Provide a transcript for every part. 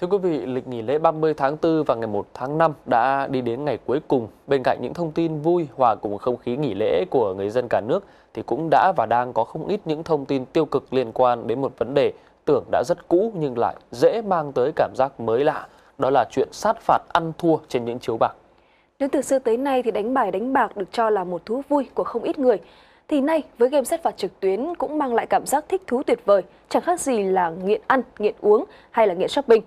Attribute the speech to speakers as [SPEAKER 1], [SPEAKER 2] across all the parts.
[SPEAKER 1] Thưa quý vị, lịch nghỉ lễ 30 tháng 4 và ngày 1 tháng 5 đã đi đến ngày cuối cùng. Bên cạnh những thông tin vui hòa cùng không khí nghỉ lễ của người dân cả nước thì cũng đã và đang có không ít những thông tin tiêu cực liên quan đến một vấn đề tưởng đã rất cũ nhưng lại dễ mang tới cảm giác mới lạ. Đó là chuyện sát phạt ăn thua trên những chiếu bạc.
[SPEAKER 2] Nếu từ xưa tới nay thì đánh bài đánh bạc được cho là một thú vui của không ít người, thì nay với game sát phạt trực tuyến cũng mang lại cảm giác thích thú tuyệt vời, chẳng khác gì là nghiện ăn, nghiện uống hay là nghiện shopping.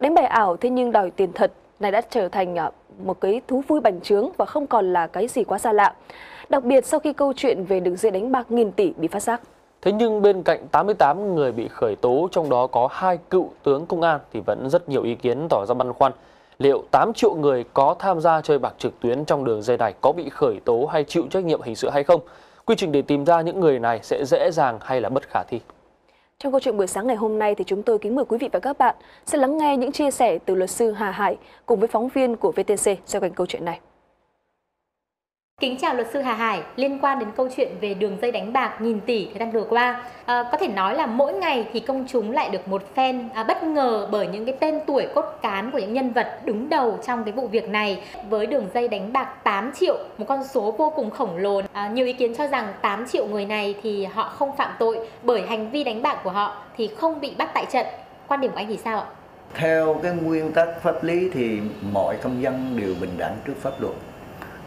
[SPEAKER 2] Đánh bài ảo thế nhưng đòi tiền thật này đã trở thành à, một cái thú vui bành trướng và không còn là cái gì quá xa lạ. Đặc biệt sau khi câu chuyện về đường dây đánh bạc nghìn tỷ bị phát giác.
[SPEAKER 1] Thế nhưng bên cạnh 88 người bị khởi tố, trong đó có hai cựu tướng công an thì vẫn rất nhiều ý kiến tỏ ra băn khoăn. Liệu 8 triệu người có tham gia chơi bạc trực tuyến trong đường dây này có bị khởi tố hay chịu trách nhiệm hình sự hay không? Quy trình để tìm ra những người này sẽ dễ dàng hay là bất khả thi?
[SPEAKER 2] Trong câu chuyện buổi sáng ngày hôm nay thì chúng tôi kính mời quý vị và các bạn sẽ lắng nghe những chia sẻ từ luật sư Hà Hải cùng với phóng viên của VTC xoay quanh câu chuyện này.
[SPEAKER 3] Kính chào luật sư Hà Hải, liên quan đến câu chuyện về đường dây đánh bạc nghìn tỷ thời gian vừa qua, à, có thể nói là mỗi ngày thì công chúng lại được một phen à, bất ngờ bởi những cái tên tuổi cốt cán của những nhân vật đứng đầu trong cái vụ việc này với đường dây đánh bạc 8 triệu, một con số vô cùng khổng lồ. À, nhiều ý kiến cho rằng 8 triệu người này thì họ không phạm tội bởi hành vi đánh bạc của họ thì không bị bắt tại trận. Quan điểm của anh thì sao ạ?
[SPEAKER 4] Theo cái nguyên tắc pháp lý thì mọi công dân đều bình đẳng trước pháp luật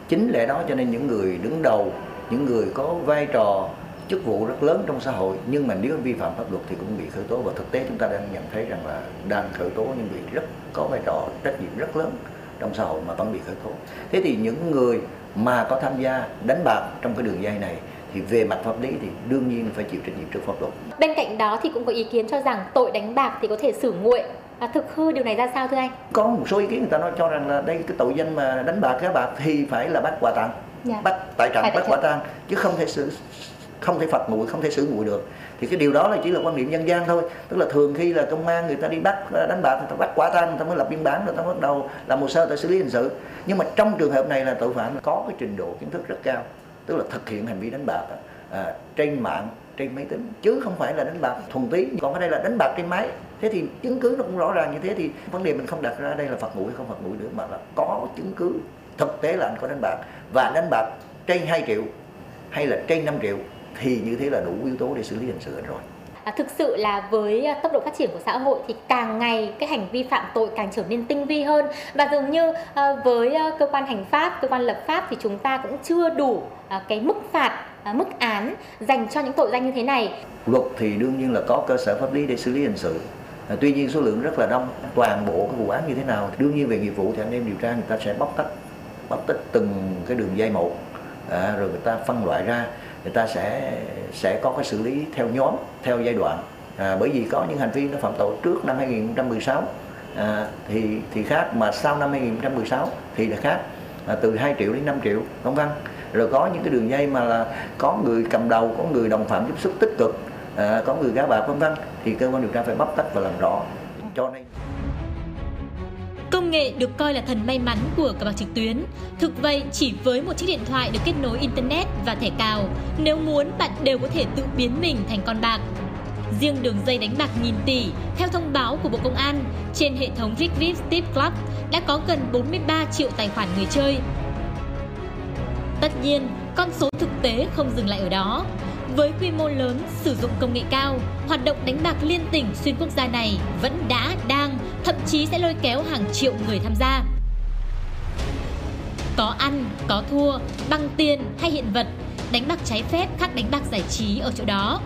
[SPEAKER 4] chính lẽ đó cho nên những người đứng đầu, những người có vai trò, chức vụ rất lớn trong xã hội, nhưng mà nếu vi phạm pháp luật thì cũng bị khởi tố và thực tế chúng ta đang nhận thấy rằng là đang khởi tố những vị rất có vai trò, trách nhiệm rất lớn trong xã hội mà vẫn bị khởi tố thế thì những người mà có tham gia đánh bạc trong cái đường dây này thì về mặt pháp lý thì đương nhiên phải chịu trách nhiệm trước pháp luật.
[SPEAKER 3] Bên cạnh đó thì cũng có ý kiến cho rằng tội đánh bạc thì có thể xử nguội À, thực hư điều này ra sao thưa anh?
[SPEAKER 4] Có một số ý kiến người ta nói cho rằng là đây cái tội danh mà đánh bạc cá bạc thì phải là bắt quả tang, dạ. bắt tại trận bắt quả tang chứ không thể xử không thể phạt nguội không thể xử nguội được. Thì cái điều đó là chỉ là quan niệm dân gian thôi. Tức là thường khi là công an người ta đi bắt đánh bạc người ta bắt quả tang người ta mới lập biên bản người ta bắt đầu làm hồ sơ để xử lý hình sự. Nhưng mà trong trường hợp này là tội phạm có cái trình độ kiến thức rất cao. Tức là thực hiện hành vi đánh bạc à, trên mạng trên máy tính chứ không phải là đánh bạc thuần túy. Còn ở đây là đánh bạc trên máy thế thì chứng cứ nó cũng rõ ràng như thế thì vấn đề mình không đặt ra đây là phạt nguội hay không phạt nguội nữa mà là có chứng cứ thực tế là anh có đánh bạc và đánh bạc trên 2 triệu hay là trên 5 triệu thì như thế là đủ yếu tố để xử lý hình sự rồi
[SPEAKER 3] À, thực sự là với à, tốc độ phát triển của xã hội thì càng ngày cái hành vi phạm tội càng trở nên tinh vi hơn và dường như à, với à, cơ quan hành pháp, cơ quan lập pháp thì chúng ta cũng chưa đủ à, cái mức phạt À, mức án dành cho những tội danh như thế này?
[SPEAKER 4] Luật thì đương nhiên là có cơ sở pháp lý để xử lý hình sự. À, tuy nhiên số lượng rất là đông, toàn bộ cái vụ án như thế nào đương nhiên về nghiệp vụ thì anh em điều tra người ta sẽ bóc tách bóc tách từng cái đường dây một. À, rồi người ta phân loại ra người ta sẽ sẽ có cái xử lý theo nhóm theo giai đoạn. À, bởi vì có những hành vi nó phạm tội trước năm 2016 à, thì thì khác mà sau năm 2016 thì là khác. À, từ 2 triệu đến 5 triệu công văn rồi có những cái đường dây mà là có người cầm đầu có người đồng phạm giúp sức tích cực à, có người gá bạc vân vân thì cơ quan điều tra phải bóc tách và làm rõ cho nên
[SPEAKER 5] Công nghệ được coi là thần may mắn của cờ bạc trực tuyến. Thực vậy, chỉ với một chiếc điện thoại được kết nối Internet và thẻ cào, nếu muốn bạn đều có thể tự biến mình thành con bạc. Riêng đường dây đánh bạc nghìn tỷ, theo thông báo của Bộ Công an, trên hệ thống Rigvip Tip Club đã có gần 43 triệu tài khoản người chơi, Tất nhiên, con số thực tế không dừng lại ở đó. Với quy mô lớn, sử dụng công nghệ cao, hoạt động đánh bạc liên tỉnh xuyên quốc gia này vẫn đã, đang, thậm chí sẽ lôi kéo hàng triệu người tham gia. Có ăn, có thua, bằng tiền hay hiện vật, đánh bạc trái phép khác đánh bạc giải trí ở chỗ đó.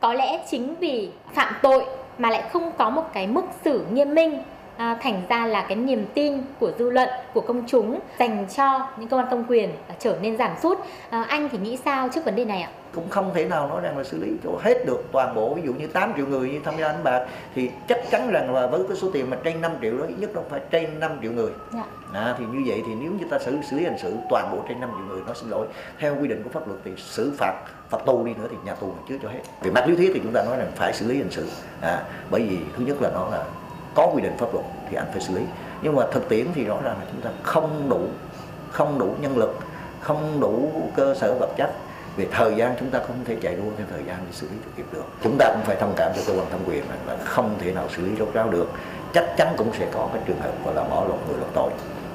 [SPEAKER 3] Có lẽ chính vì phạm tội mà lại không có một cái mức xử nghiêm minh à, thành ra là cái niềm tin của dư luận của công chúng dành cho những cơ quan công quyền à, trở nên giảm sút. À, anh thì nghĩ sao trước vấn đề này ạ?
[SPEAKER 4] Cũng không thể nào nói rằng là xử lý cho hết được toàn bộ ví dụ như 8 triệu người như tham gia đánh bạc thì chắc chắn rằng là với cái số tiền mà trên 5 triệu đó ít nhất nó phải trên 5 triệu người. Dạ. à, thì như vậy thì nếu như ta xử xử lý hình sự toàn bộ trên 5 triệu người nó xin lỗi. Theo quy định của pháp luật thì xử phạt phạt tù đi nữa thì nhà tù mà chưa cho hết. Về mặt lý thuyết thì chúng ta nói rằng phải xử lý hình sự. À, bởi vì thứ nhất là nó là có quy định pháp luật thì anh phải xử lý. Nhưng mà thực tiễn thì rõ ràng là chúng ta không đủ không đủ nhân lực không đủ cơ sở vật chất về thời gian chúng ta không thể chạy đua theo thời gian để xử lý được kịp được. Chúng ta cũng phải thông cảm cho cơ quan thẩm quyền là không thể nào xử lý rốt ráo được. Chắc chắn cũng sẽ có cái trường hợp gọi là bỏ lọt người lọt tội.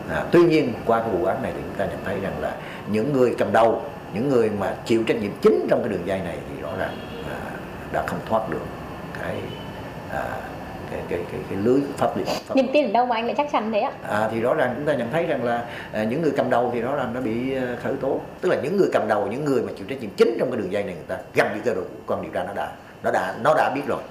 [SPEAKER 4] À, tuy nhiên qua cái vụ án này thì chúng ta nhận thấy rằng là những người cầm đầu những người mà chịu trách nhiệm chính trong cái đường dây này thì rõ ràng à, đã không thoát được cái à, cái cái cái, cái lưới pháp luật
[SPEAKER 3] niềm tin ở đâu mà anh lại chắc chắn thế ạ?
[SPEAKER 4] À, thì rõ ràng chúng ta nhận thấy rằng là à, những người cầm đầu thì rõ ràng nó bị à, khởi tố. Tức là những người cầm đầu những người mà chịu trách nhiệm chính trong cái đường dây này người ta gần như cơ quan điều tra nó đã nó đã nó đã biết rồi.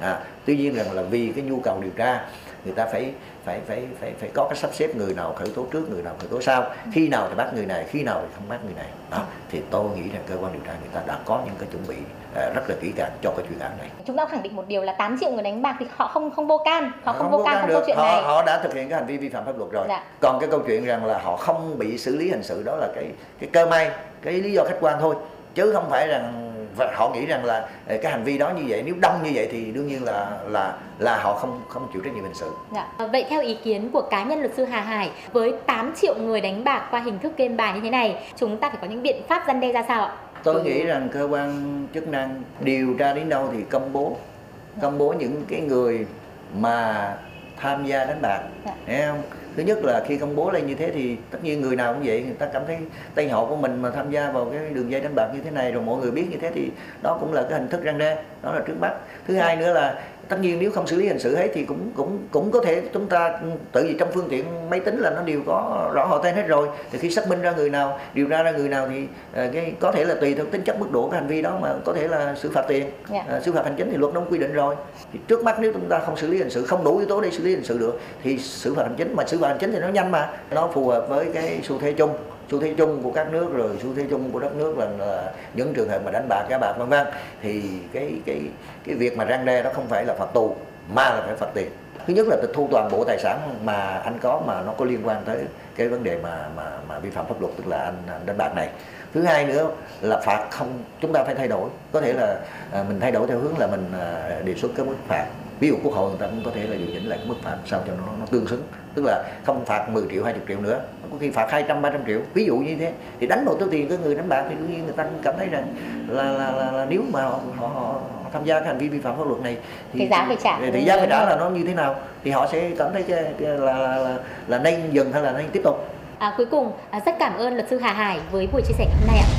[SPEAKER 4] À, tuy nhiên rằng là vì cái nhu cầu điều tra người ta phải phải phải phải phải có cái sắp xếp người nào khởi tố trước người nào khởi tố sau. Khi nào thì bắt người này khi nào thì không bắt người này. Đó thì tôi nghĩ rằng cơ quan điều tra người ta đã có những cái chuẩn bị uh, rất là kỹ càng cho cái chuyên án này.
[SPEAKER 3] Chúng ta khẳng định một điều là 8 triệu người đánh bạc thì họ không không vô can. Họ không, không vô can trong câu chuyện
[SPEAKER 4] họ,
[SPEAKER 3] này.
[SPEAKER 4] họ đã thực hiện cái hành vi vi phạm pháp luật rồi. Dạ. còn cái câu chuyện rằng là họ không bị xử lý hình sự đó là cái cái cơ may cái lý do khách quan thôi. Chứ không phải rằng và họ nghĩ rằng là ờ, cái hành vi đó như vậy nếu đông như vậy thì đương nhiên là là là họ không không chịu trách nhiệm hình sự.
[SPEAKER 3] Dạ. Vậy theo ý kiến của cá nhân luật sư Hà Hải với 8 triệu người đánh bạc qua hình thức game bài như thế này, chúng ta phải có những biện pháp răn đe ra sao ạ?
[SPEAKER 4] Tôi nghĩ rằng cơ quan chức năng điều tra đến đâu thì công bố công bố những cái người mà tham gia đánh bạc, dạ. thấy không? thứ nhất là khi công bố lên như thế thì tất nhiên người nào cũng vậy người ta cảm thấy tên họ của mình mà tham gia vào cái đường dây đánh bạc như thế này rồi mọi người biết như thế thì đó cũng là cái hình thức răng đe đó là trước mắt thứ hai nữa là tất nhiên nếu không xử lý hình sự hết thì cũng cũng cũng có thể chúng ta tự vì trong phương tiện máy tính là nó đều có rõ họ tên hết rồi. Thì khi xác minh ra người nào điều tra ra người nào thì uh, cái có thể là tùy theo tính chất mức độ cái hành vi đó mà có thể là xử phạt tiền. Yeah. uh, xử phạt hành chính thì luật nó quy định rồi. Thì trước mắt nếu chúng ta không xử lý hình sự không đủ yếu tố để xử lý hình sự được thì xử phạt hành chính mà xử phạt hành chính thì nó nhanh mà nó phù hợp với cái xu thế chung xu thế chung của các nước rồi xu thế chung của đất nước là, là những trường hợp mà đánh bạc cá bạc vân vân thì cái cái cái việc mà răng đe đó không phải là phạt tù mà là phải phạt tiền. Thứ nhất là tịch thu toàn bộ tài sản mà anh có mà nó có liên quan tới cái vấn đề mà mà mà vi phạm pháp luật tức là anh, anh đánh bạc này. Thứ hai nữa là phạt không chúng ta phải thay đổi. Có thể là à, mình thay đổi theo hướng là mình à, đề xuất cái mức phạt ví dụ quốc hội người ta cũng có thể là điều chỉnh lại cái mức phạt sao cho nó, nó tương xứng. Tức là không phạt 10 triệu 20 triệu nữa. Có khi phạt 200 300 triệu. Ví dụ như thế. Thì đánh một số tiền cái người đánh bạc thì đương nhiên người ta cũng cảm thấy rằng là là, là, là nếu mà họ, họ, họ tham gia cái hành vi vi phạm pháp luật này
[SPEAKER 3] thì cái giá phải trả.
[SPEAKER 4] thì, thì giá phải trả là nó như thế nào? Thì họ sẽ cảm thấy cái, cái là, là, là là nên dừng hay là nên tiếp tục?
[SPEAKER 3] À, cuối cùng à, rất cảm ơn luật sư Hà Hải với buổi chia sẻ hôm nay ạ.